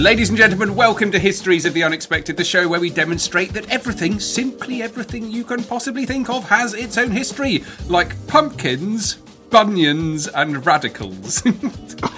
Ladies and gentlemen, welcome to Histories of the Unexpected, the show where we demonstrate that everything, simply everything you can possibly think of, has its own history, like pumpkins, bunions, and radicals.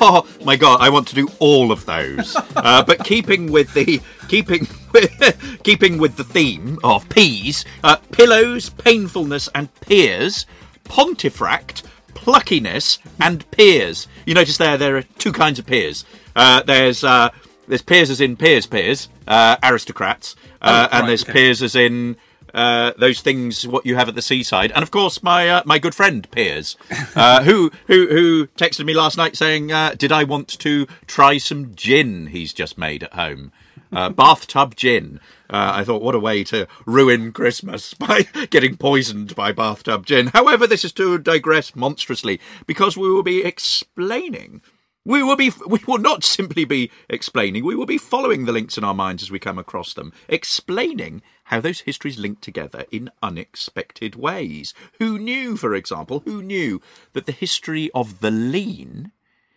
Oh my god, I want to do all of those. Uh, but keeping with the keeping with, keeping with the theme of peas, uh, pillows, painfulness, and peers, Pontefract, pluckiness, and peers. You notice there there are two kinds of peers. Uh, there's uh, there's peers as in peers, peers, uh, aristocrats, uh, Oh, and right, there's okay. peers as in uh, those things what you have at the seaside, and of course my uh, my good friend Piers, uh, who who who texted me last night saying, uh, "Did I want to try some gin he's just made at home?" Uh, bathtub gin. Uh, I thought, what a way to ruin Christmas by getting poisoned by bathtub gin. However, this is to digress monstrously because we will be explaining we will be we will not simply be explaining, we will be following the links in our minds as we come across them, explaining how those histories link together in unexpected ways. Who knew, for example, who knew that the history of the lean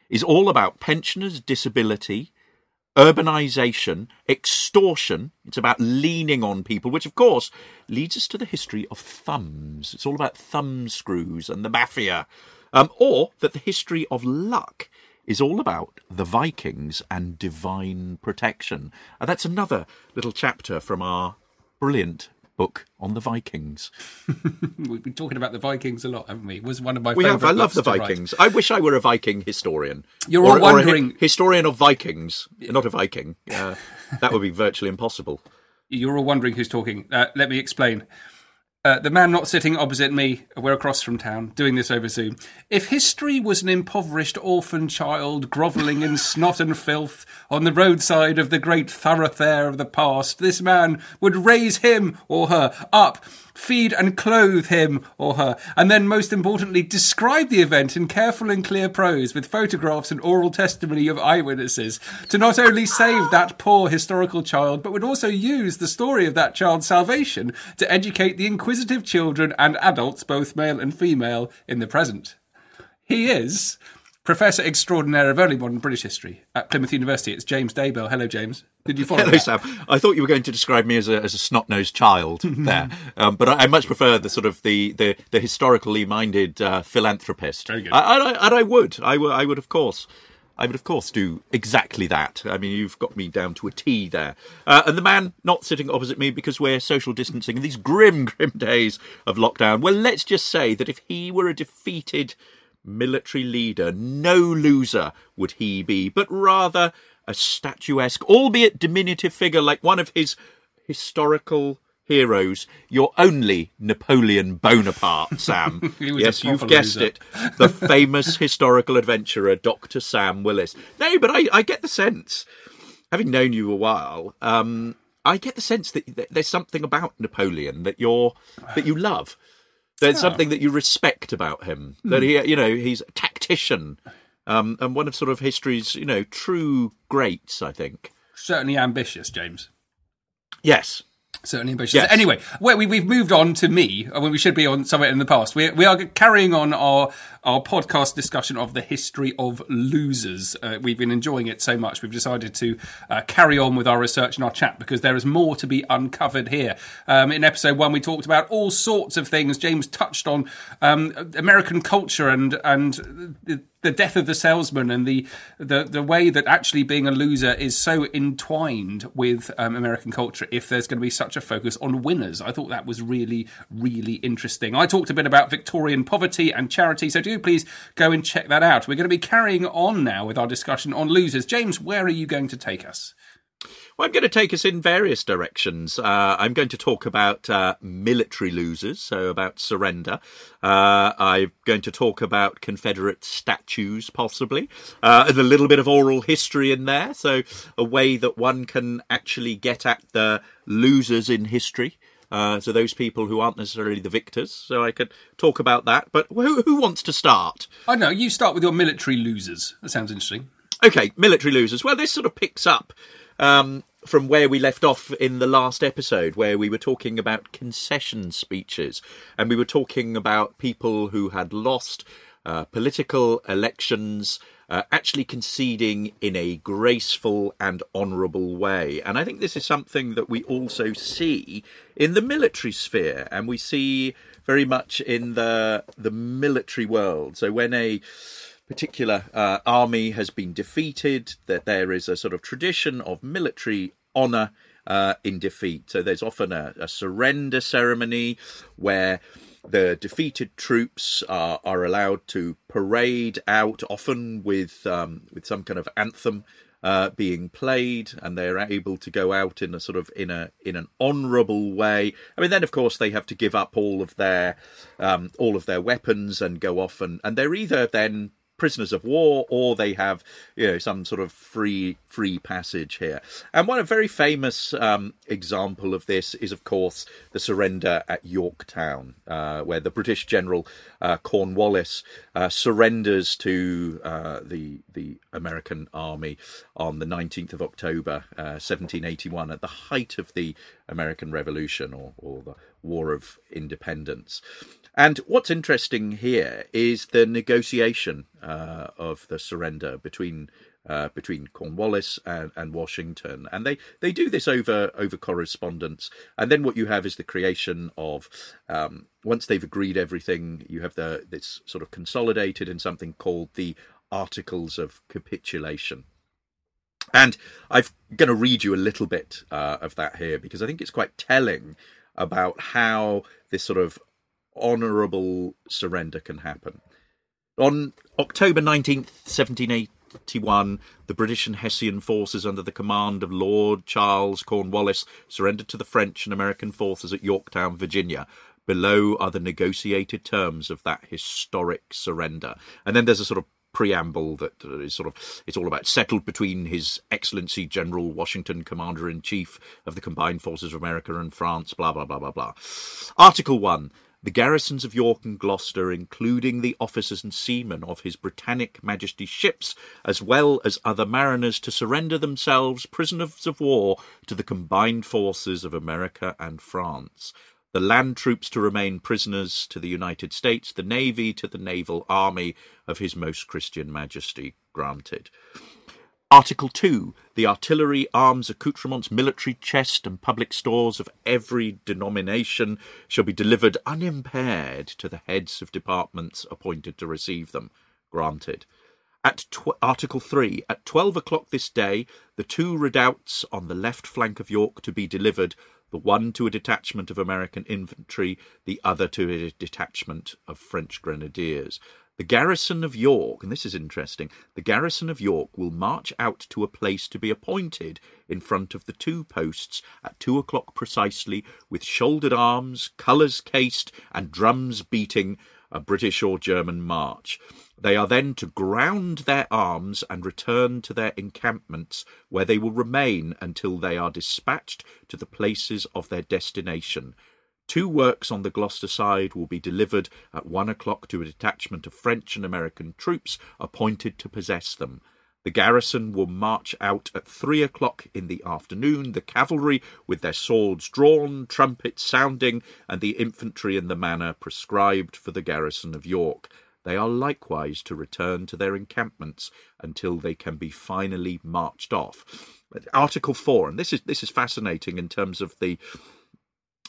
is all about pensioners' disability, urbanisation, extortion. It's about leaning on people, which of course leads us to the history of thumbs. It's all about thumb screws and the mafia. Um, or that the history of luck is all about the Vikings and divine protection. And that's another little chapter from our brilliant book on the Vikings. We've been talking about the Vikings a lot, haven't we? It was one of my We have. I love the to write. Vikings. I wish I were a Viking historian. You're Or- all or a hi- wondering- historian of Vikings, not a Viking. Uh, that would be virtually impossible. You're all wondering who's talking. Uh, let me explain. Uh, the man not sitting opposite me, we're across from town, doing this over Zoom. If history was an impoverished orphan child grovelling in snot and filth on the roadside of the great thoroughfare of the past, this man would raise him or her up, feed and clothe him or her, and then, most importantly, describe the event in careful and clear prose with photographs and oral testimony of eyewitnesses to not only save that poor historical child, but would also use the story of that child's salvation to educate the inquisitive children and adults, both male and female, in the present. He is Professor Extraordinaire of Early Modern British History at Plymouth University. It's James Daybell. Hello, James. Did you follow Hello, that? Sam. I thought you were going to describe me as a, as a snot-nosed child there, um, but I, I much prefer the sort of the the, the historically minded uh, philanthropist. Very good. I, I, and I would, I would, I would, of course. I would, of course, do exactly that. I mean, you've got me down to a T there. Uh, and the man not sitting opposite me because we're social distancing in these grim, grim days of lockdown. Well, let's just say that if he were a defeated military leader, no loser would he be, but rather a statuesque, albeit diminutive figure like one of his historical heroes, your only Napoleon Bonaparte, Sam. He was a yes, you've guessed loser. it. The famous historical adventurer, Dr. Sam Willis. No, but I, I get the sense, having known you a while, um, I get the sense that th- there's something about Napoleon that you're that you love. There's something that you respect about him. That he, you know, he's a tactician, um, and one of sort of history's, you know, true greats. I think. Certainly ambitious, James. Yes. Certainly ambitious. Yes. Anyway, we, we've moved on to me uh, when we should be on somewhere in the past. We, we are carrying on our our podcast discussion of the history of losers. Uh, we've been enjoying it so much. We've decided to uh, carry on with our research and our chat because there is more to be uncovered here. Um, in episode one, we talked about all sorts of things. James touched on um, American culture and and the, death of the salesman and the, the the way that actually being a loser is so entwined with um, American culture. If there's going to be such a focus on winners, I thought that was really really interesting. I talked a bit about Victorian poverty and charity, so do please go and check that out. We're going to be carrying on now with our discussion on losers. James, where are you going to take us? Well, I'm going to take us in various directions. Uh, I'm going to talk about uh, military losers, so about surrender. Uh, I'm going to talk about Confederate statues, possibly, uh, and a little bit of oral history in there. So, a way that one can actually get at the losers in history. Uh, so those people who aren't necessarily the victors. So I could talk about that. But who, who wants to start? I know you start with your military losers. That sounds interesting. Okay, military losers. Well, this sort of picks up um, from where we left off in the last episode, where we were talking about concession speeches, and we were talking about people who had lost uh, political elections. Uh, actually conceding in a graceful and honourable way. And I think this is something that we also see in the military sphere, and we see very much in the the military world. So when a particular uh, army has been defeated, that there is a sort of tradition of military honour uh, in defeat. So there's often a, a surrender ceremony where the defeated troops are, are allowed to parade out, often with um, with some kind of anthem uh, being played, and they're able to go out in a sort of in a in an honourable way. I mean, then of course they have to give up all of their um, all of their weapons and go off, and and they're either then prisoners of war or they have you know some sort of free free passage here. And one a very famous um, example of this is of course the surrender at yorktown uh, where the british general uh, cornwallis uh, surrenders to uh, the the american army on the 19th of october 1781 uh, at the height of the american revolution or, or the war of independence and what's interesting here is the negotiation uh, of the surrender between uh, between Cornwallis and, and, Washington, and they, they do this over over correspondence. And then what you have is the creation of um, once they've agreed everything, you have the this sort of consolidated in something called the Articles of Capitulation. And I'm going to read you a little bit uh, of that here because I think it's quite telling about how this sort of honourable surrender can happen. On October 19th, 1781, the British and Hessian forces under the command of Lord Charles Cornwallis surrendered to the French and American forces at Yorktown, Virginia. Below are the negotiated terms of that historic surrender. And then there's a sort of preamble that uh, is sort of it's all about settled between His Excellency General Washington, Commander in Chief of the Combined Forces of America and France, blah blah blah blah blah. Article one. The garrisons of York and Gloucester, including the officers and seamen of His Britannic Majesty's ships, as well as other mariners, to surrender themselves prisoners of war to the combined forces of America and France. The land troops to remain prisoners to the United States, the Navy to the Naval Army of His Most Christian Majesty. Granted. Article 2. The artillery, arms, accoutrements, military chest, and public stores of every denomination shall be delivered unimpaired to the heads of departments appointed to receive them. Granted. At tw- Article 3. At twelve o'clock this day, the two redoubts on the left flank of York to be delivered, the one to a detachment of American infantry, the other to a detachment of French grenadiers. The garrison of York, and this is interesting, the garrison of York will march out to a place to be appointed in front of the two posts at two o'clock precisely, with shouldered arms, colours cased, and drums beating a British or German march. They are then to ground their arms and return to their encampments, where they will remain until they are dispatched to the places of their destination. Two works on the Gloucester side will be delivered at one o'clock to a detachment of French and American troops appointed to possess them. The garrison will march out at three o'clock in the afternoon, the cavalry with their swords drawn, trumpets sounding, and the infantry in the manner prescribed for the garrison of York. They are likewise to return to their encampments until they can be finally marched off. Article 4, and this is, this is fascinating in terms of the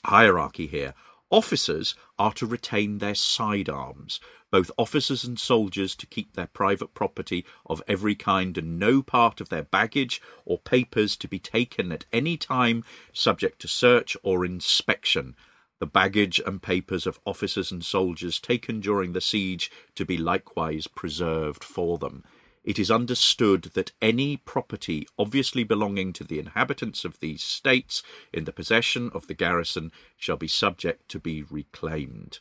hierarchy here. Officers are to retain their sidearms, both officers and soldiers to keep their private property of every kind and no part of their baggage or papers to be taken at any time subject to search or inspection. The baggage and papers of officers and soldiers taken during the siege to be likewise preserved for them it is understood that any property obviously belonging to the inhabitants of these states in the possession of the garrison shall be subject to be reclaimed.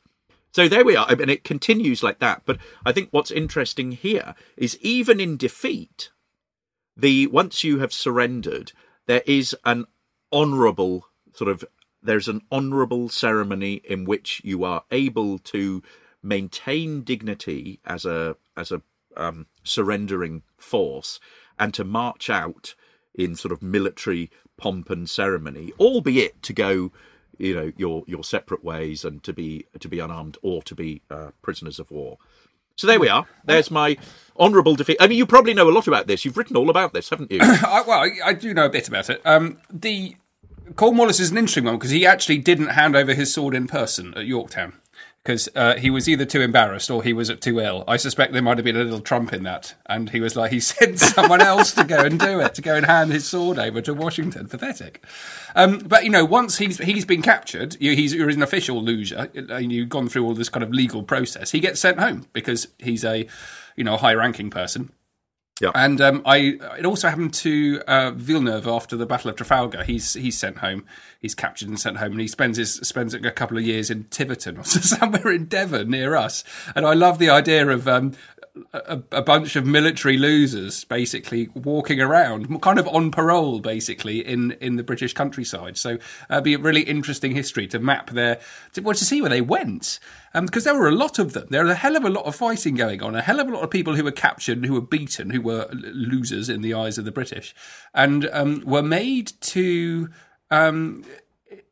So there we are. I mean, it continues like that. But I think what's interesting here is even in defeat, the once you have surrendered, there is an honourable sort of there's an honourable ceremony in which you are able to maintain dignity as a as a um, surrendering force and to march out in sort of military pomp and ceremony, albeit to go, you know, your your separate ways and to be to be unarmed or to be uh, prisoners of war. So there we are. There's my honourable defeat. I mean, you probably know a lot about this. You've written all about this, haven't you? I, well, I, I, do know a bit about it. Um, the Cornwallis is an interesting one because he actually didn't hand over his sword in person at Yorktown because uh, he was either too embarrassed or he was too ill. I suspect there might have been a little trump in that, and he was like he sent someone else to go and do it, to go and hand his sword over to Washington. Pathetic. Um, but you know, once he's he's been captured, you, he's you're an official loser, and you've gone through all this kind of legal process. He gets sent home because he's a you know high-ranking person. Yeah. And um, I it also happened to uh, Villeneuve after the Battle of Trafalgar. He's he's sent home. He's captured and sent home, and he spends his spends a couple of years in Tiverton or somewhere in Devon near us. And I love the idea of um, a, a, bunch of military losers basically walking around, kind of on parole, basically in in the British countryside. So it'd be a really interesting history to map their to, well, to see where they went because um, there were a lot of them. There was a hell of a lot of fighting going on, a hell of a lot of people who were captured, who were beaten, who were losers in the eyes of the British, and um, were made to, um,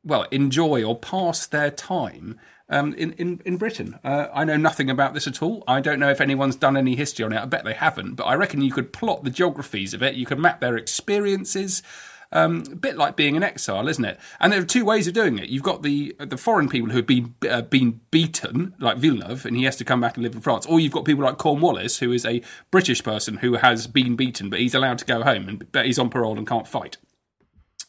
well, enjoy or pass their time. Um, in, in, in Britain. Uh, I know nothing about this at all. I don't know if anyone's done any history on it. I bet they haven't, but I reckon you could plot the geographies of it. You could map their experiences. Um, a bit like being an exile, isn't it? And there are two ways of doing it. You've got the the foreign people who have been uh, been beaten, like Villeneuve, and he has to come back and live in France. Or you've got people like Cornwallis, who is a British person who has been beaten, but he's allowed to go home, and but he's on parole and can't fight.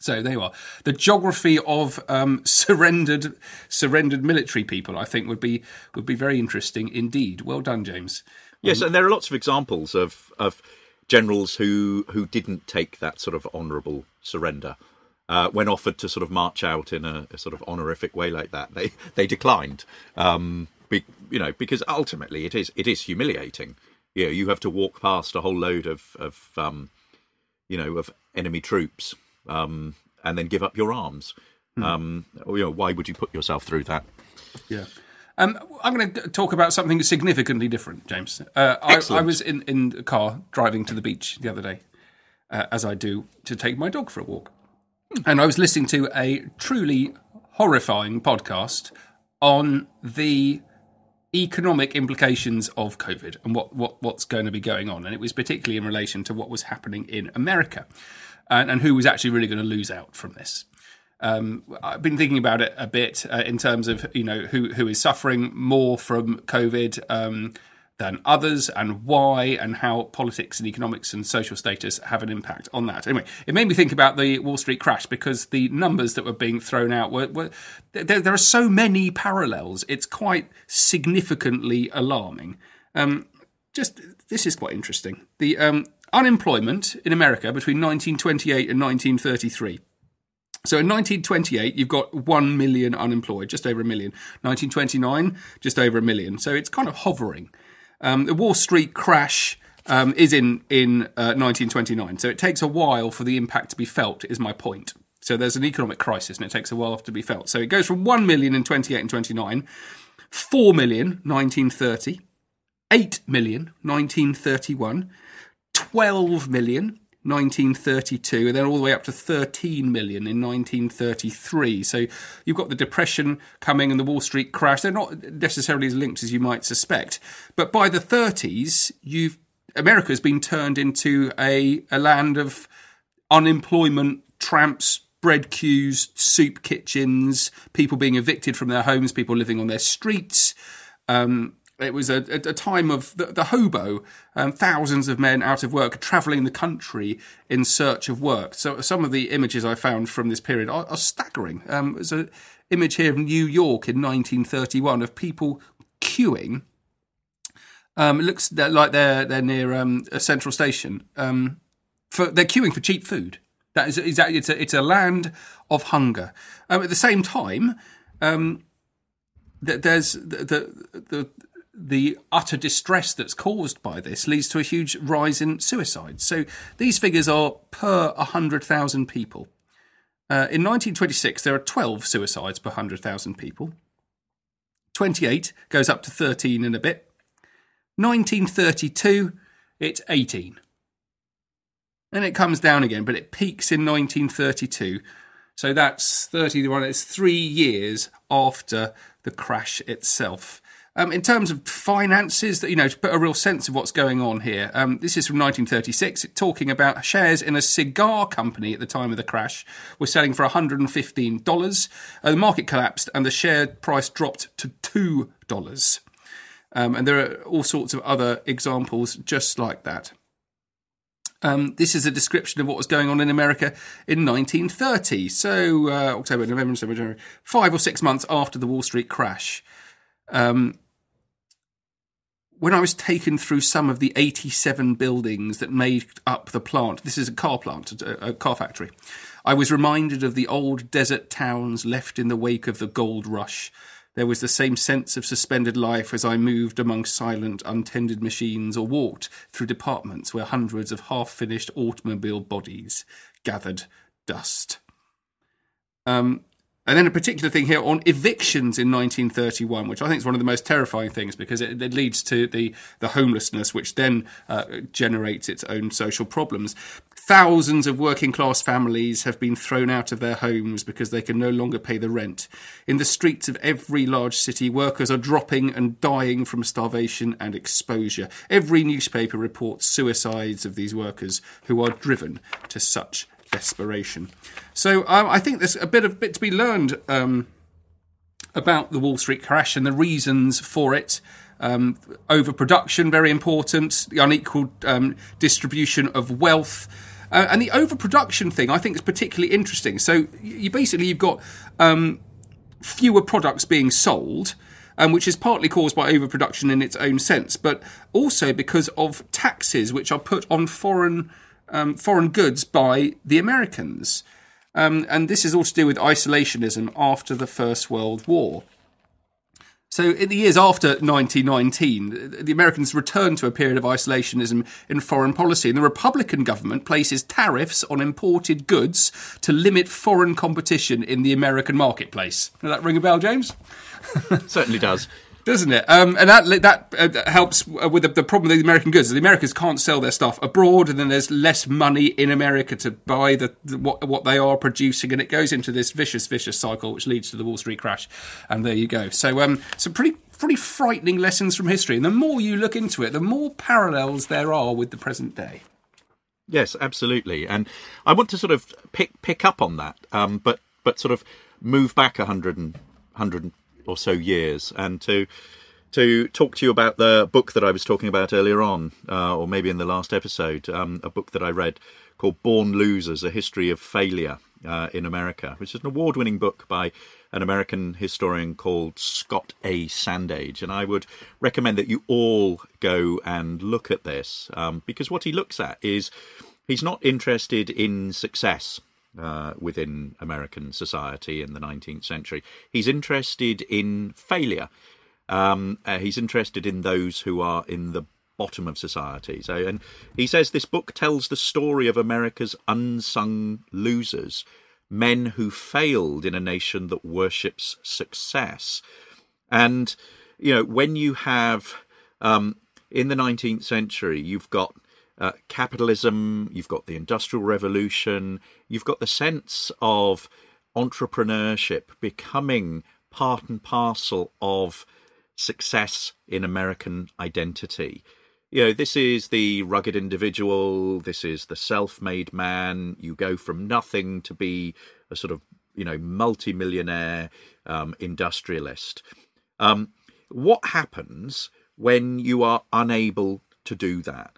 So there you are. The geography of um, surrendered surrendered military people, I think, would be would be very interesting indeed. Well done, James. Yes, um, and there are lots of examples of of generals who who didn't take that sort of honourable surrender. Uh, when offered to sort of march out in a, a, sort of honorific way like that, they they declined. Um, be, you know, because ultimately it is it is humiliating. You know, you have to walk past a whole load of of um, you know of enemy troops um, and then give up your arms. Hmm. Um, you know, why would you put yourself through that? Yeah. Um, I'm going to talk about something significantly different, James. Uh, I, I, was in, in the car driving to the beach the other day, uh, as I do to take my dog for a walk. And I was listening to a truly horrifying podcast on the economic implications of COVID and what, what what's going to be going on. And it was particularly in relation to what was happening in America and, and who was actually really going to lose out from this. Um, I've been thinking about it a bit uh, in terms of you know who who is suffering more from COVID um, than others, and why, and how politics and economics and social status have an impact on that. Anyway, it made me think about the Wall Street crash because the numbers that were being thrown out were, were there, there, are so many parallels. It's quite significantly alarming. Um, just this is quite interesting. The um, unemployment in America between 1928 and 1933 so in 1928, you've got 1 million unemployed, just over a million. 1929, just over a million. So it's kind of hovering. Um, the Wall Street crash um, is in, in uh, 1929. So it takes a while for the impact to be felt, is my point. So there's an economic crisis and it takes a while to be felt. So it goes from 1 million in 28 and 29, 4 million 1930, 8 million 1931, 12 million 1932 and then all the way up to 13 million in 1933 so you've got the depression coming and the wall street crash. They're not necessarily as linked as you might suspect. But by the 30s you've america's been turned into a, a land of unemployment tramps bread queues soup kitchens people being evicted from their homes people living on their streets. Um, it was a, a, time of the, the hobo, um, thousands of men out of work, travelling the country in search of work. So some of the images I found from this period are, are staggering. Um, there's an image here of New York in 1931 of people queuing. Um, it looks like they're they're near um, a central station. Um, for they're queuing for cheap food. That is exactly it's a it's a land of hunger. Um, at the same time, um, there's the, the, the the utter distress that's caused by this leads to a huge rise in suicides. So these figures are per 100,000 people. Uh, in 1926, there are 12 suicides per 100,000 people. 28 goes up to 13 in a bit. 1932, it's 18. And it comes down again, but it peaks in 1932. So that's 31, it's three years after the crash itself. Um, in terms of finances, you know, to put a real sense of what's going on here, um, this is from 1936, talking about shares in a cigar company at the time of the crash were selling for $115. Uh, the market collapsed and the share price dropped to $2. Um, and there are all sorts of other examples just like that. Um, this is a description of what was going on in America in 1930. So, uh, October, November, December, January, five or six months after the Wall Street crash. Um, when I was taken through some of the 87 buildings that made up the plant, this is a car plant, a, car factory, I was reminded of the old desert towns left in the wake of the gold rush. There was the same sense of suspended life as I moved among silent, untended machines or walked through departments where hundreds of half finished automobile bodies gathered dust. Um, and then a particular thing here on evictions in 1931, which I think is one of the most terrifying things because it, it leads to the, the homelessness, which then uh, generates its own social problems. Thousands of working class families have been thrown out of their homes because they can no longer pay the rent. In the streets of every large city, workers are dropping and dying from starvation and exposure. Every newspaper reports suicides of these workers who are driven to such desperation. So um, I think there's a bit of bit to be learned um, about the Wall Street crash and the reasons for it. Um, overproduction, very important. The unequal um, distribution of wealth. Uh, and the overproduction thing, I think, is particularly interesting. So you basically you've got um, fewer products being sold, um, which is partly caused by overproduction in its own sense, but also because of taxes which are put on foreign um, foreign goods by the Americans. Um, and this is all to do with isolationism after the First World War. So, in the years after 1919, the Americans returned to a period of isolationism in foreign policy, and the Republican government places tariffs on imported goods to limit foreign competition in the American marketplace. Does that ring a bell, James? Certainly does doesn't it? Um, and that that uh, helps with the, the, problem with the American goods. The Americans can't sell their stuff abroad, and then there's less money in America to buy the, the, what what they are producing, and it goes into this vicious, vicious cycle, which leads to the Wall Street crash. And there you go. So, um, some pretty pretty frightening lessons from history. And the more you look into it, the more parallels there are with the present day. Yes, absolutely. And I want to sort of pick pick up on that, um, but but sort of move back a hundred and hundred or so years, and to to talk to you about the book that I was talking about earlier on, uh, or maybe in the last episode, um, a book that I read called Born Losers: A History of Failure uh, in America, which is an award-winning book by an American historian called Scott A. Sandage, and I would recommend that you all go and look at this um, because what he looks at is he's not interested in success uh, within American society in the 19th century. He's interested in failure. Um, uh, he's interested in those who are in the bottom of society. So, and he says this book tells the story of America's unsung losers, men who failed in a nation that worships success. And you know, when you have um, in the 19th century, you've got uh, capitalism, you've got the Industrial Revolution, you've got the sense of entrepreneurship becoming part and parcel of success in American identity. You know, this is the rugged individual, this is the self made man. You go from nothing to be a sort of, you know, multi-millionaire um, industrialist. Um, what happens when you are unable to do that?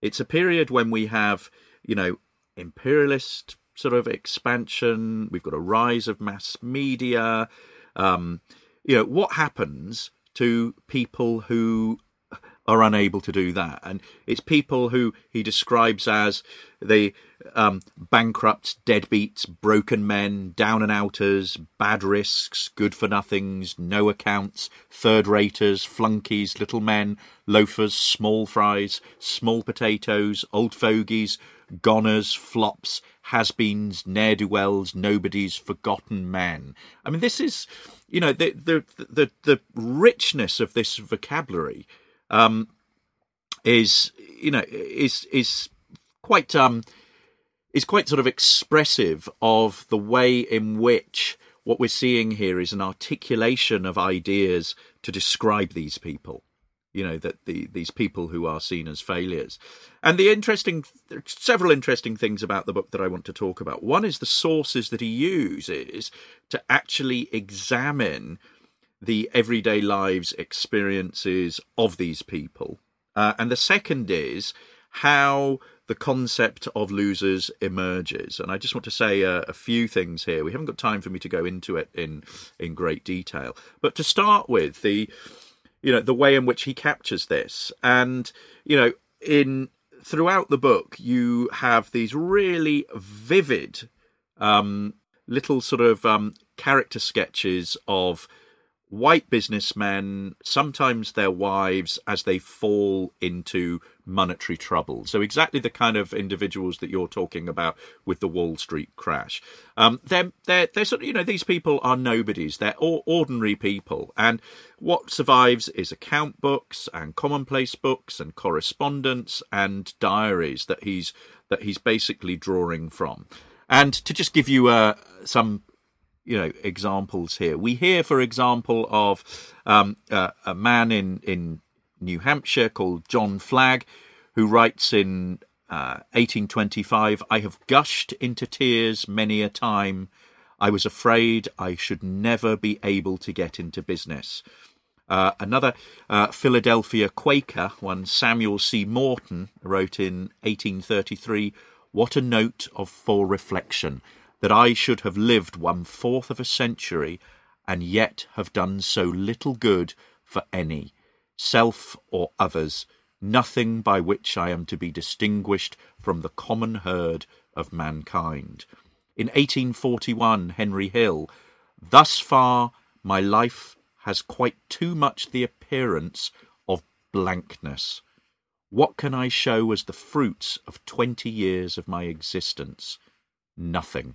It's a period when we have, you know, imperialist sort of expansion. We've got a rise of mass media. Um, you know, what happens to people who are unable to do that. And it's people who he describes as the um, bankrupts, deadbeats, broken men, down and outers, bad risks, good for nothings, no accounts, third raters, flunkies, little men, loafers, small fries, small potatoes, old fogies, goners, flops, has beens, ne'er do wells, nobodies, forgotten men. I mean, this is, you know, the the the, the richness of this vocabulary um, is you know is is quite um, is quite sort of expressive of the way in which what we're seeing here is an articulation of ideas to describe these people you know that the these people who are seen as failures. And the interesting several interesting things about the book that I want to talk about. One is the sources that he uses to actually examine the everyday lives experiences of these people. Uh, and the second is how the concept of losers emerges. And I just want to say a, a, few things here. We haven't got time for me to go into it in in great detail, but to start with the you know the way in which he captures this, and you know in throughout the book you have these really vivid um, little sort of um, character sketches of white businessmen, sometimes their wives, as they fall into monetary trouble. So exactly the kind of individuals that you're talking about with the Wall Street crash. Um, they're they're they're sort of you know these people are nobodies. They're ordinary people, and what survives is account books and commonplace books and correspondence and diaries that he's that he's basically drawing from. And to just give you uh, some you know examples here. We hear, for example, of um, uh, a man in in New Hampshire called John Flagg, who writes in uh, 1825, "I have gushed into tears many a time. I was afraid I should never be able to get into business." Uh, another uh, Philadelphia Quaker, one Samuel C. Morton, wrote in 1833, What a note of for reflection that I should have lived one fourth of a century and yet have done so little good for any, self or others, nothing by which I am to be distinguished from the common herd of mankind. In 1841, Henry Hill, thus far my life has quite too much the appearance of blankness. What can I show as the fruits of twenty years of my existence? Nothing.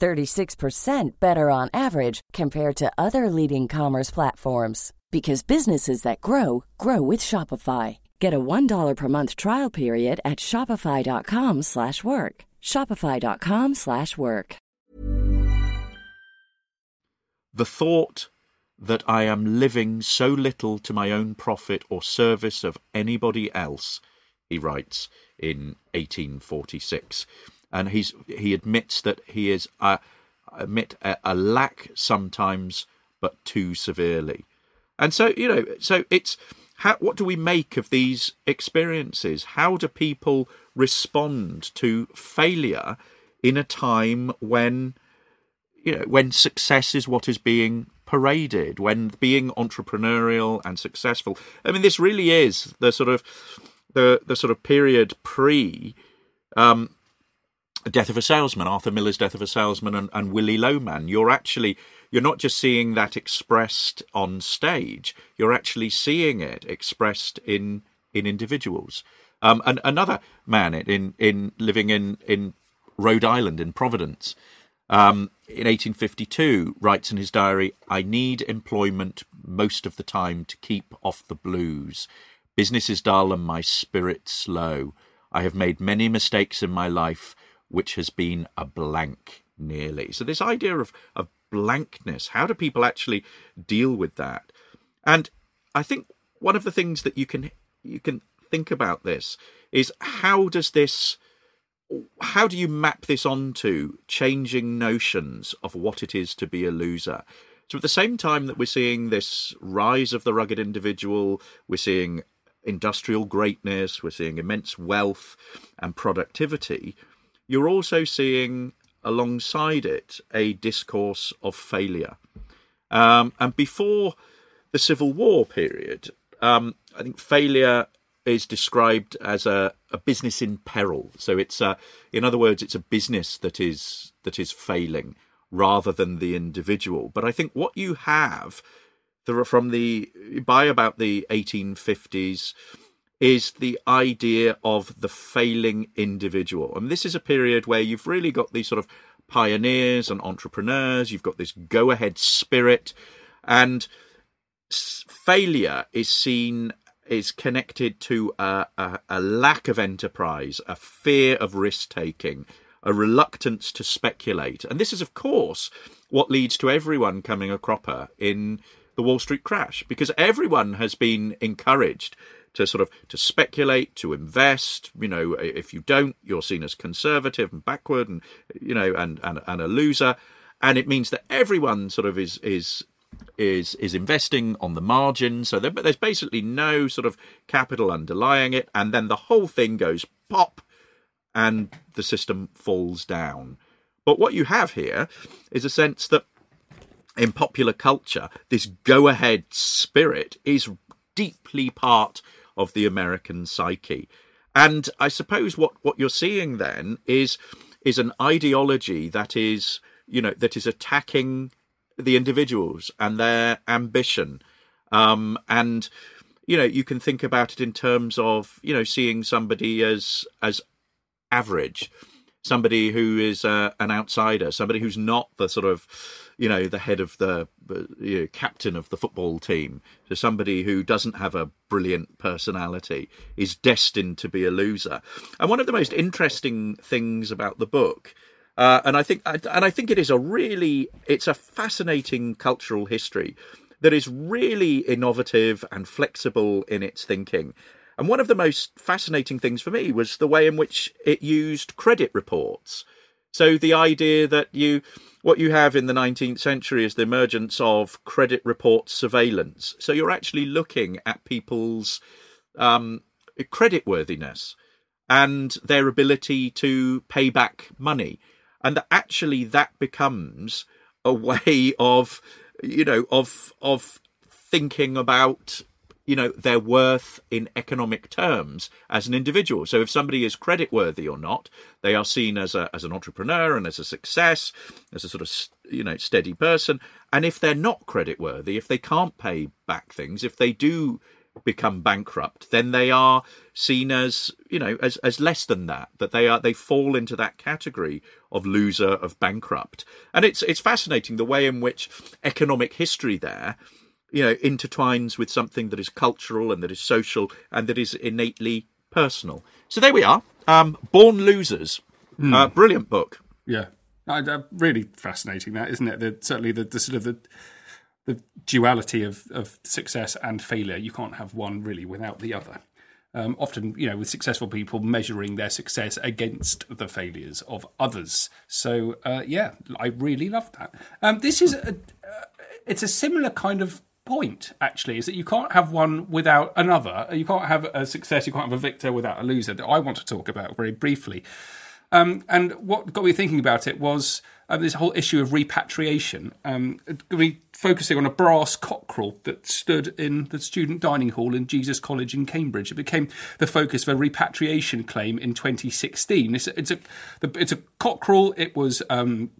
36% better on average compared to other leading commerce platforms because businesses that grow grow with Shopify. Get a $1 per month trial period at shopify.com/work. shopify.com/work. The thought that I am living so little to my own profit or service of anybody else, he writes in 1846 and he's he admits that he is uh, admit a, a lack sometimes, but too severely. And so you know, so it's how, what do we make of these experiences? How do people respond to failure in a time when you know when success is what is being paraded, when being entrepreneurial and successful? I mean, this really is the sort of the the sort of period pre um, Death of a Salesman, Arthur Miller's Death of a Salesman, and, and Willy Loman, you're actually you're not just seeing that expressed on stage; you're actually seeing it expressed in in individuals. Um, and another man in in living in in Rhode Island in Providence um, in 1852 writes in his diary, "I need employment most of the time to keep off the blues. Business is dull and my spirits low. I have made many mistakes in my life." Which has been a blank nearly. So this idea of, of blankness, how do people actually deal with that? And I think one of the things that you can you can think about this is how does this how do you map this onto changing notions of what it is to be a loser? So at the same time that we're seeing this rise of the rugged individual, we're seeing industrial greatness, we're seeing immense wealth and productivity, you're also seeing alongside it a discourse of failure. Um, and before the Civil War period, um, I think failure is described as a, a business in peril. So it's a, in other words, it's a business that is that is failing rather than the individual. But I think what you have from the by about the 1850s is the idea of the failing individual. And this is a period where you've really got these sort of pioneers and entrepreneurs, you've got this go ahead spirit, and failure is seen is connected to a, a, a lack of enterprise, a fear of risk taking, a reluctance to speculate. And this is, of course, what leads to everyone coming a cropper in the Wall Street crash, because everyone has been encouraged to sort of to speculate, to invest. You know, if you don't, you're seen as conservative and backward, and you know, and and, and a loser. And it means that everyone sort of is is is is investing on the margin. So there, there's basically no sort of capital underlying it, and then the whole thing goes pop, and the system falls down. But what you have here is a sense that in popular culture, this go ahead spirit is deeply part of the American psyche. And I suppose what, what you're seeing then is is an ideology that is you know that is attacking the individuals and their ambition um, and you know you can think about it in terms of you know seeing somebody as as average somebody who is uh, an outsider somebody who's not the sort of you know, the head of the you know, captain of the football team, to somebody who doesn't have a brilliant personality, is destined to be a loser. And one of the most interesting things about the book. Uh, and I think, and I think it is a really, it's a fascinating cultural history that is really innovative and flexible in its thinking. And one of the most fascinating things for me was the way in which it used credit reports. So the idea that you what you have in the 19th century is the emergence of credit report surveillance. So you're actually looking at people's um, creditworthiness and their ability to pay back money, and that actually that becomes a way of you know of of thinking about you know their worth in economic terms as an individual. So if somebody is creditworthy or not they are seen as a as an entrepreneur and as a success as a sort of you know steady person. And if they're not creditworthy if they can't pay back things if they do become bankrupt then they are seen as you know as as less than that that they are they fall into that category of loser of bankrupt. And it's it's fascinating the way in which economic history there you know, intertwines with something that is cultural and that is social and that is innately personal. So there we are. Um, Born Losers. Mm. Uh, brilliant book. Yeah. Uh, really fascinating, that isn't it? The, certainly, the, the sort of the the duality of, of success and failure. You can't have one really without the other. Um, often, you know, with successful people measuring their success against the failures of others. So, uh, yeah, I really love that. Um, this is a, uh, it's a similar kind of point actually is that you can't have one without another you can't have a success you can't have a victor without a loser that i want to talk about very briefly Um, and what got me thinking about it was uh, this whole issue of repatriation. Um, me focusing on a brass cockerel that stood in the student dining hall in Jesus College in Cambridge. It became the focus of a repatriation claim in 2016. It's, it's a it's a cockerel. It was. Um,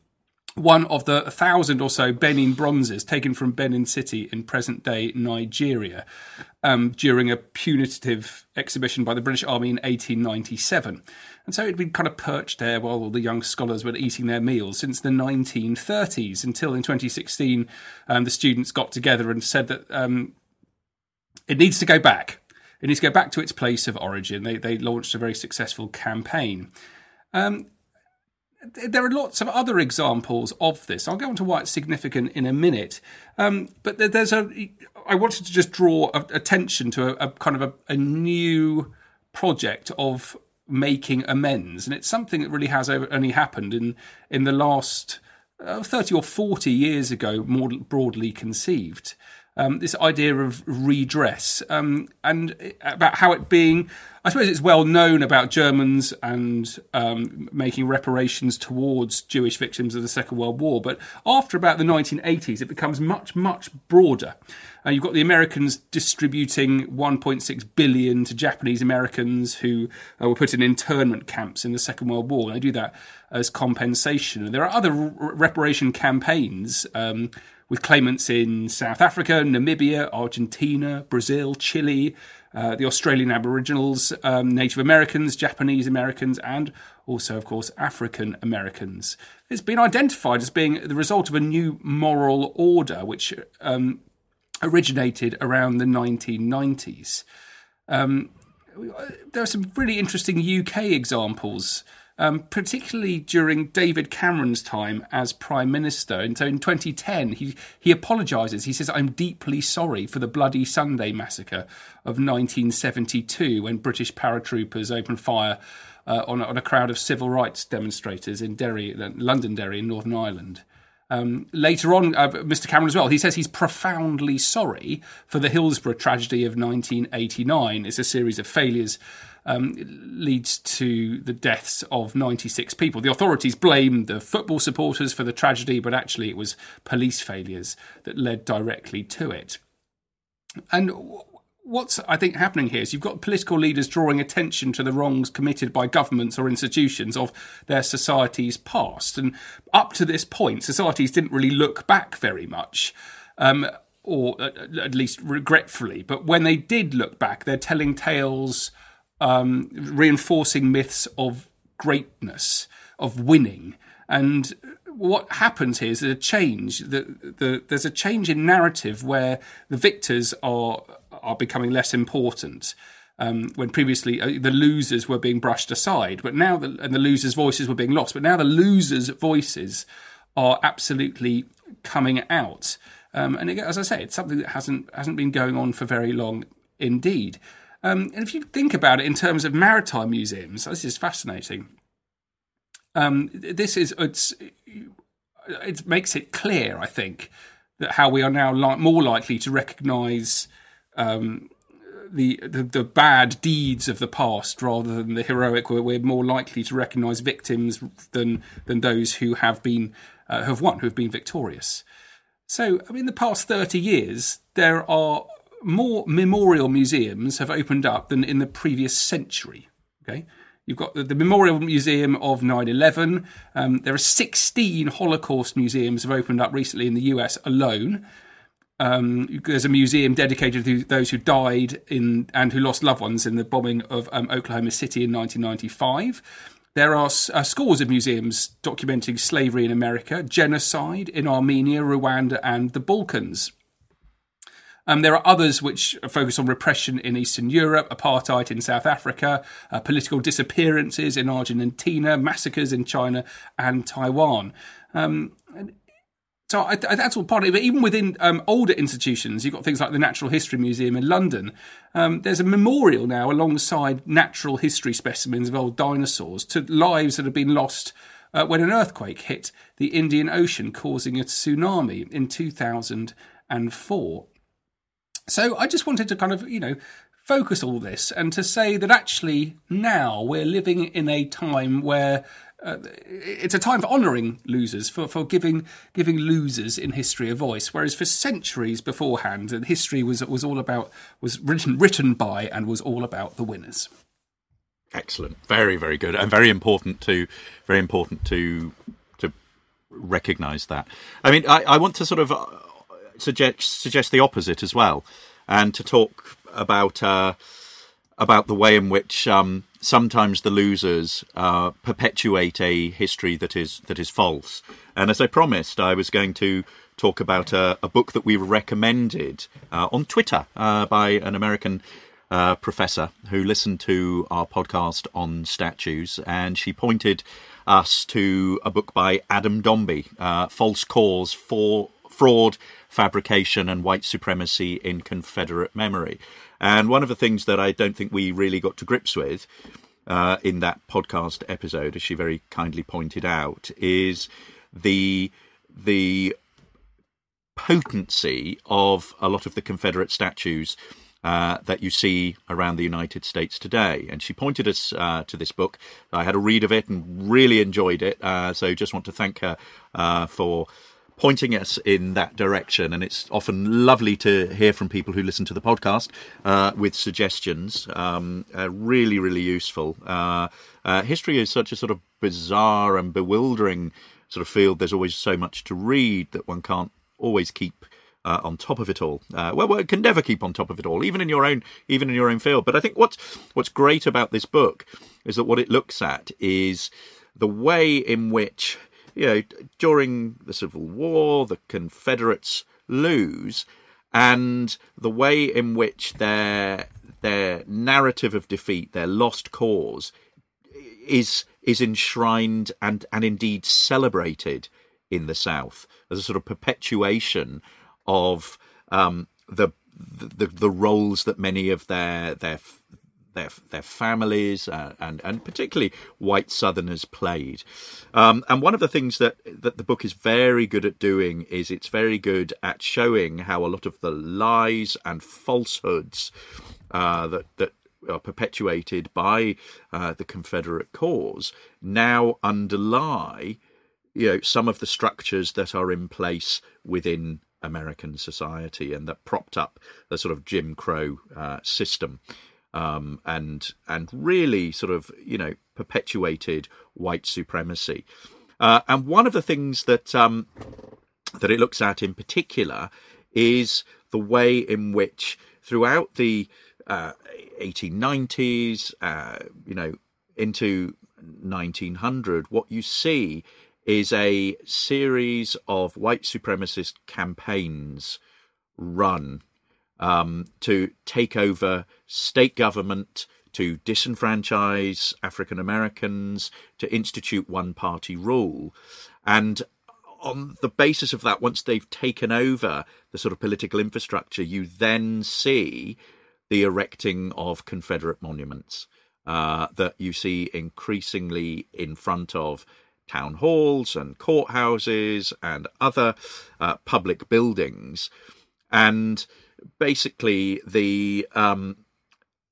one of the thousand or so Benin bronzes taken from Benin City in present day Nigeria um, during a punitive exhibition by the British Army in 1897. And so it'd been kind of perched there while all the young scholars were eating their meals since the 1930s until in 2016 um, the students got together and said that um, it needs to go back. It needs to go back to its place of origin. They, they launched a very successful campaign. Um, there are lots of other examples of this. I'll go on to why it's significant in a minute. Um, but there's a. I wanted to just draw attention to a, a kind of a, a, new project of making amends, and it's something that really has only happened in in the last uh, thirty or forty years ago, more broadly conceived um, this idea of redress um, and about how it being, I suppose it's well known about Germans and um, making reparations towards Jewish victims of the Second World War. But after about the 1980s, it becomes much, much broader. Uh, you've got the Americans distributing 1.6 billion to Japanese Americans who uh, were put in internment camps in the Second World War. They do that as compensation. And there are other reparation campaigns. Um, with claimants in South Africa, Namibia, Argentina, Brazil, Chile, uh, the Australian Aboriginals, um, Native Americans, Japanese Americans, and also, of course, African Americans. It's been identified as being the result of a new moral order which um, originated around the 1990s. Um, there are some really interesting UK examples um, particularly during David Cameron's time as Prime Minister. And so in 2010, he, he apologises. He says, I'm deeply sorry for the Bloody Sunday massacre of 1972 when British paratroopers opened fire uh, on, on, a crowd of civil rights demonstrators in Derry, Londonderry in Northern Ireland. Um, later on, uh, Mr. Cameron as well, he says he's profoundly sorry for the Hillsborough tragedy of 1989. It's a series of failures um, leads to the deaths of 96 people. The authorities blame the football supporters for the tragedy, but actually it was police failures that led directly to it. And what's I think happening here is you've got political leaders drawing attention to the wrongs committed by governments or institutions of their society's past, and up to this point, societies didn't really look back very much. Um, or at least regretfully, but when they did look back, they're telling tales um, reinforcing myths of greatness, of winning. And what happens here is a change. The, the, there's a change in narrative where the victors are are becoming less important. Um, when previously uh, the losers were being brushed aside, but now the, and the losers' voices were being lost. But now the losers' voices are absolutely coming out. Um, and as I say, it's something that hasn't hasn't been going on for very long indeed. Um, and if you think about it in terms of maritime museums, this is fascinating. Um, this is it's it makes it clear, I think, that how we are now li- more likely to recognise um, the, the, the bad deeds of the past rather than the heroic. We're, we're more likely to recognise victims than than those who have been uh, have won, who have been victorious. So, I mean, the past thirty years, there are more memorial museums have opened up than in the previous century. Okay, You've got the, the Memorial Museum of 9 11. Um, there are 16 Holocaust museums have opened up recently in the US alone. Um, there's a museum dedicated to those who died in and who lost loved ones in the bombing of um, Oklahoma City in 1995. There are uh, scores of museums documenting slavery in America, genocide in Armenia, Rwanda, and the Balkans. Um, there are others which focus on repression in Eastern Europe, apartheid in South Africa, uh, political disappearances in Argentina, massacres in China and Taiwan. Um, so I, I, that's all part of it. But Even within um, older institutions, you've got things like the Natural History Museum in London. Um, there's a memorial now alongside natural history specimens of old dinosaurs to lives that have been lost uh, when an earthquake hit the Indian Ocean, causing a tsunami in 2004. So I just wanted to kind of, you know, focus all this and to say that actually now we're living in a time where uh, it's a time for honouring losers, for, for giving giving losers in history a voice. Whereas for centuries beforehand, history was was all about was written written by and was all about the winners. Excellent, very very good, and very important to very important to to recognise that. I mean, I, I want to sort of uh, suggest suggest the opposite as well, and to talk about uh, about the way in which um, sometimes the losers uh, perpetuate a history that is that is false. And as I promised, I was going to talk about a, a book that we recommended uh, on Twitter uh, by an American uh, professor who listened to our podcast on statues, and she pointed us to a book by Adam Domby, uh, "False Cause for Fraud." Fabrication and white supremacy in Confederate memory. And one of the things that I don't think we really got to grips with uh, in that podcast episode, as she very kindly pointed out, is the the potency of a lot of the Confederate statues uh, that you see around the United States today. And she pointed us uh, to this book. I had a read of it and really enjoyed it. Uh, so just want to thank her uh, for pointing us in that direction. And it's often lovely to hear from people who listen to the podcast uh, with suggestions. Um, uh, really, really useful. Uh, uh history is such a sort of bizarre and bewildering sort of field. There's always so much to read that one can't always keep. Uh, on top of it all, uh, well, well, it can never keep on top of it all, even in your own, even in your own field. But I think what's what's great about this book is that what it looks at is the way in which you know, during the Civil War, the Confederates lose, and the way in which their their narrative of defeat, their lost cause, is is enshrined and and indeed celebrated in the South as a sort of perpetuation of um, the, the the roles that many of their their their their families uh, and and particularly white Southerners played. Um, and one of the things that that the book is very good at doing is it's very good at showing how a lot of the lies and falsehoods uh, that that are perpetuated by uh, the Confederate cause now underlie you know some of the structures that are in place within American society and that propped up the sort of Jim Crow uh, system um, and and really sort of you know perpetuated white supremacy. Uh, and one of the things that um, that it looks at in particular is the way in which throughout the uh, 1890s, uh, you know, into 1900, what you see is a series of white supremacist campaigns run um, to take over state government, to disenfranchise African Americans, to institute one party rule. And on the basis of that, once they've taken over the sort of political infrastructure, you then see the erecting of Confederate monuments uh, that you see increasingly in front of town halls and courthouses and other uh, public buildings. And basically the um,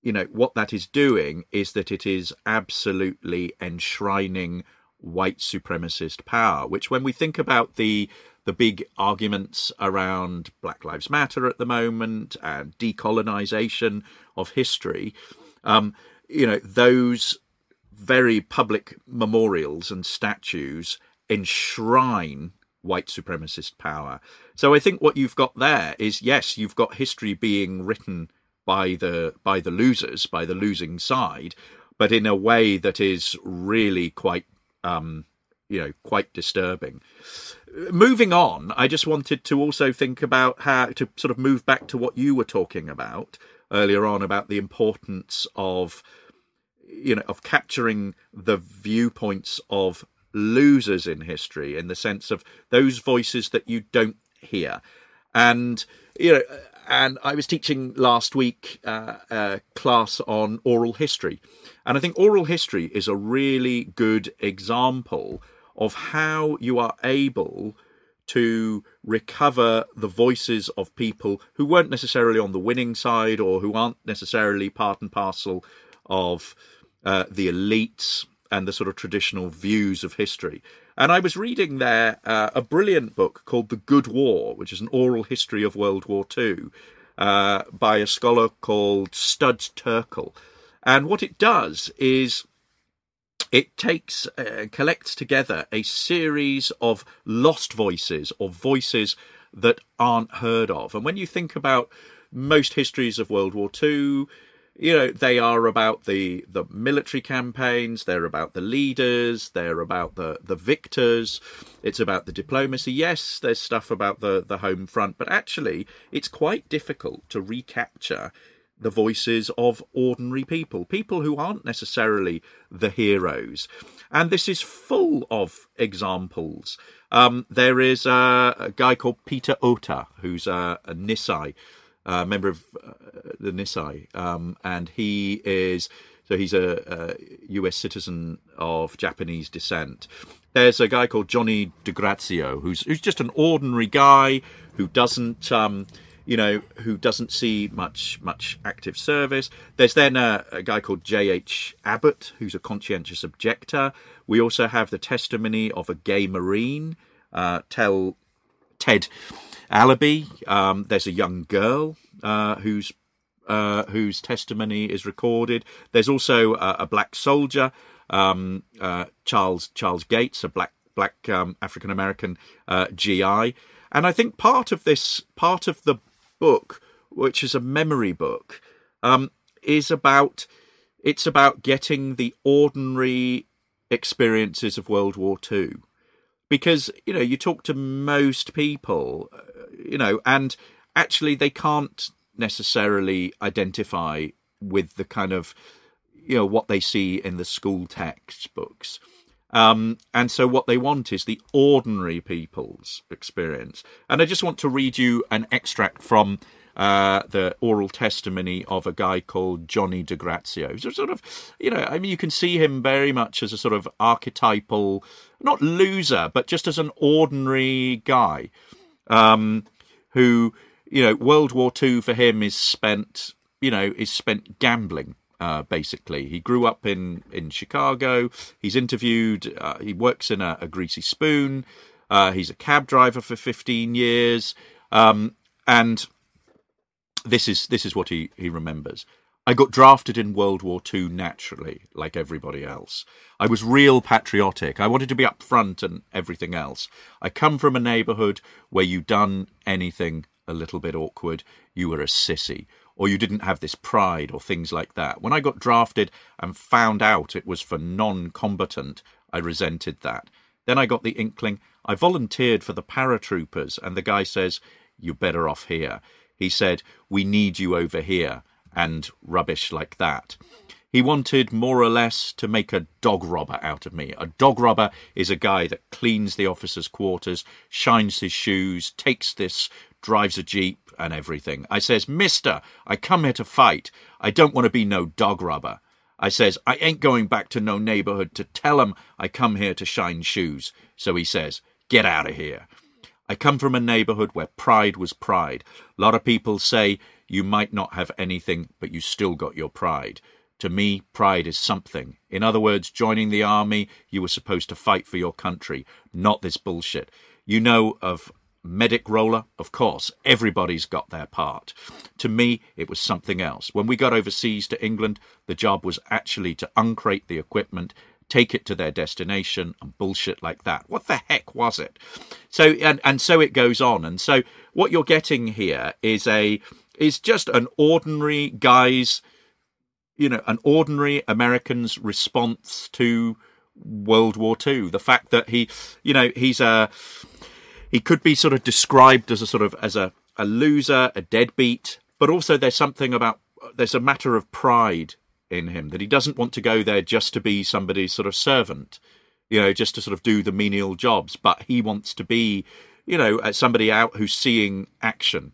you know what that is doing is that it is absolutely enshrining white supremacist power which when we think about the the big arguments around black lives matter at the moment and decolonization of history um, you know those very public memorials and statues enshrine white supremacist power. So I think what you've got there is yes, you've got history being written by the by the losers, by the losing side, but in a way that is really quite um, you know quite disturbing. Moving on, I just wanted to also think about how to sort of move back to what you were talking about earlier on about the importance of you know of capturing the viewpoints of losers in history in the sense of those voices that you don't hear. And, you know, and I was teaching last week uh, a class on oral history. And I think oral history is a really good example of how you are able to recover the voices of people who weren't necessarily on the winning side or who aren't necessarily part and parcel of uh, the elites and the sort of traditional views of history. And I was reading there uh, a brilliant book called The Good War, which is an oral history of World War II uh, by a scholar called Studs Terkel. And what it does is it takes uh, collects together a series of lost voices or voices that aren't heard of. And when you think about most histories of World War II, you know they are about the the military campaigns they're about the leaders they're about the the victors it's about the diplomacy. Yes there's stuff about the the home front but actually it's quite difficult to recapture the voices of ordinary people people who aren't necessarily the heroes. And this is full of examples. Um, there is a, a, guy called peter ota who's a, a Nisei uh, member of uh, the Nisei, um, and he is so he's a, a, U.S. citizen of Japanese descent. There's a guy called Johnny DeGrazio, who's who's just an ordinary guy who doesn't. Um, you know, who doesn't see much much active service. There's then a, a guy called J.H. Abbott, who's a conscientious objector. We also have the testimony of a gay Marine, uh, tell Ted Allenby. Um, there's a young girl uh, whose uh, whose testimony is recorded. There's also a, a black soldier, um, uh, Charles Charles Gates, a black black um, African American uh, GI, and I think part of this part of the book, which is a memory book, um, is about it's about getting the ordinary experiences of World War Two, because you know you talk to most people you know, and actually they can't necessarily identify with the kind of you know what they see in the school textbooks. Um, and so what they want is the ordinary people's experience. And I just want to read you an extract from uh, the oral testimony of a guy called Johnny DiGrazio. He's a sort of, you know, I mean, you can see him very much as a sort of archetypal, not loser, but just as an ordinary guy. Um, who, you know, World War II for him is spent, you know, is spent gambling. Uh, basically, he grew up in in Chicago. He's interviewed. Uh, he works in a, a greasy spoon. Uh, he's a cab driver for 15 years, um, and this is this is what he he remembers. I got drafted in World War II naturally, like everybody else. I was real patriotic. I wanted to be up front and everything else. I come from a neighbourhood where you done anything a little bit awkward, you were a sissy, or you didn't have this pride, or things like that. When I got drafted and found out it was for non combatant, I resented that. Then I got the inkling. I volunteered for the paratroopers, and the guy says, You're better off here. He said, We need you over here and rubbish like that. He wanted more or less to make a dog robber out of me. A dog robber is a guy that cleans the officers' quarters, shines his shoes, takes this, drives a jeep, and everything. I says, Mister, I come here to fight. I don't want to be no dog robber. I says, I ain't going back to no neighborhood to tell 'em I come here to shine shoes. So he says, Get out of here. I come from a neighborhood where pride was pride. A lot of people say you might not have anything, but you still got your pride. To me, pride is something. In other words, joining the army, you were supposed to fight for your country, not this bullshit. You know of medic roller? Of course, everybody's got their part. To me, it was something else. When we got overseas to England, the job was actually to uncrate the equipment, take it to their destination, and bullshit like that. What the heck was it? So, and, and so it goes on. And so, what you're getting here is a is just an ordinary guy's, you know, an ordinary American's response to World War II. The fact that he, you know, he's a, he could be sort of described as a sort of as a, a loser, a deadbeat, but also there's something about there's a matter of pride in him that he doesn't want to go there just to be somebody's sort of servant, you know, just to sort of do the menial jobs, but he wants to be, you know, somebody out who's seeing action.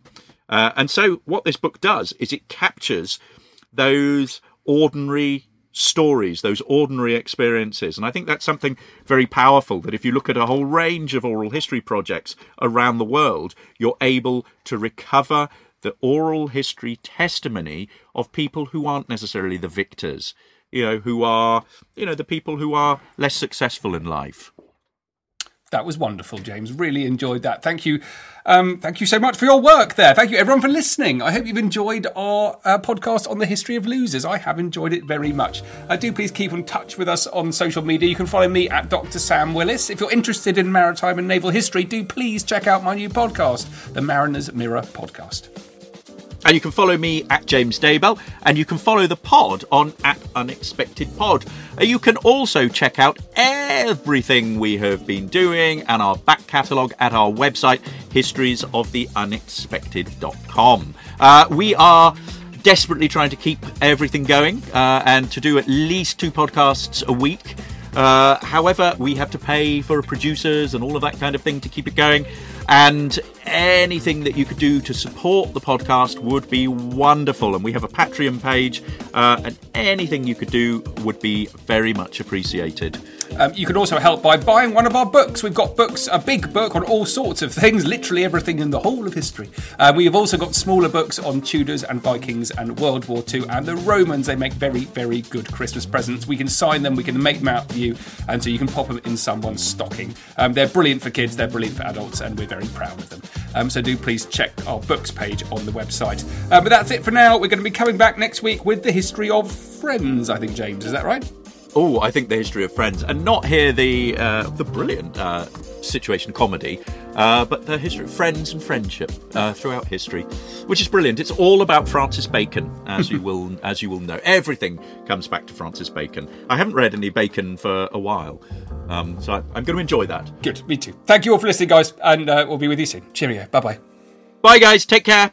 Uh, and so, what this book does is it captures those ordinary stories, those ordinary experiences. And I think that's something very powerful that if you look at a whole range of oral history projects around the world, you're able to recover the oral history testimony of people who aren't necessarily the victors, you know, who are, you know, the people who are less successful in life. That was wonderful, James. Really enjoyed that. Thank you. Um, thank you so much for your work there. Thank you, everyone, for listening. I hope you've enjoyed our uh, podcast on the history of losers. I have enjoyed it very much. Uh, do please keep in touch with us on social media. You can follow me at Dr. Sam Willis. If you're interested in maritime and naval history, do please check out my new podcast, the Mariner's Mirror Podcast. And you can follow me at James Daybell, and you can follow the pod on at Unexpected Pod. Uh, you can also check out everything we have been doing and our back catalogue at our website, historiesoftheunexpected.com. Uh, we are desperately trying to keep everything going uh, and to do at least two podcasts a week. Uh, however, we have to pay for producers and all of that kind of thing to keep it going. And anything that you could do to support the podcast would be wonderful. And we have a Patreon page, uh, and anything you could do would be very much appreciated. Um, you can also help by buying one of our books. We've got books, a big book on all sorts of things, literally everything in the whole of history. Uh, we have also got smaller books on Tudors and Vikings and World War II and the Romans. They make very, very good Christmas presents. We can sign them, we can make them out for you, and so you can pop them in someone's stocking. Um, they're brilliant for kids, they're brilliant for adults, and we're very proud of them. Um, so do please check our books page on the website. Uh, but that's it for now. We're going to be coming back next week with the history of Friends, I think, James. Is that right? Oh, I think the history of Friends, and not here the uh, the brilliant uh, situation comedy, uh, but the history of friends and friendship uh, throughout history, which is brilliant. It's all about Francis Bacon, as you will as you will know. Everything comes back to Francis Bacon. I haven't read any Bacon for a while, um, so I, am going to enjoy that. Good, me too. Thank you all for listening, guys, and uh, we'll be with you soon. Cheerio. Bye bye. Bye, guys. Take care.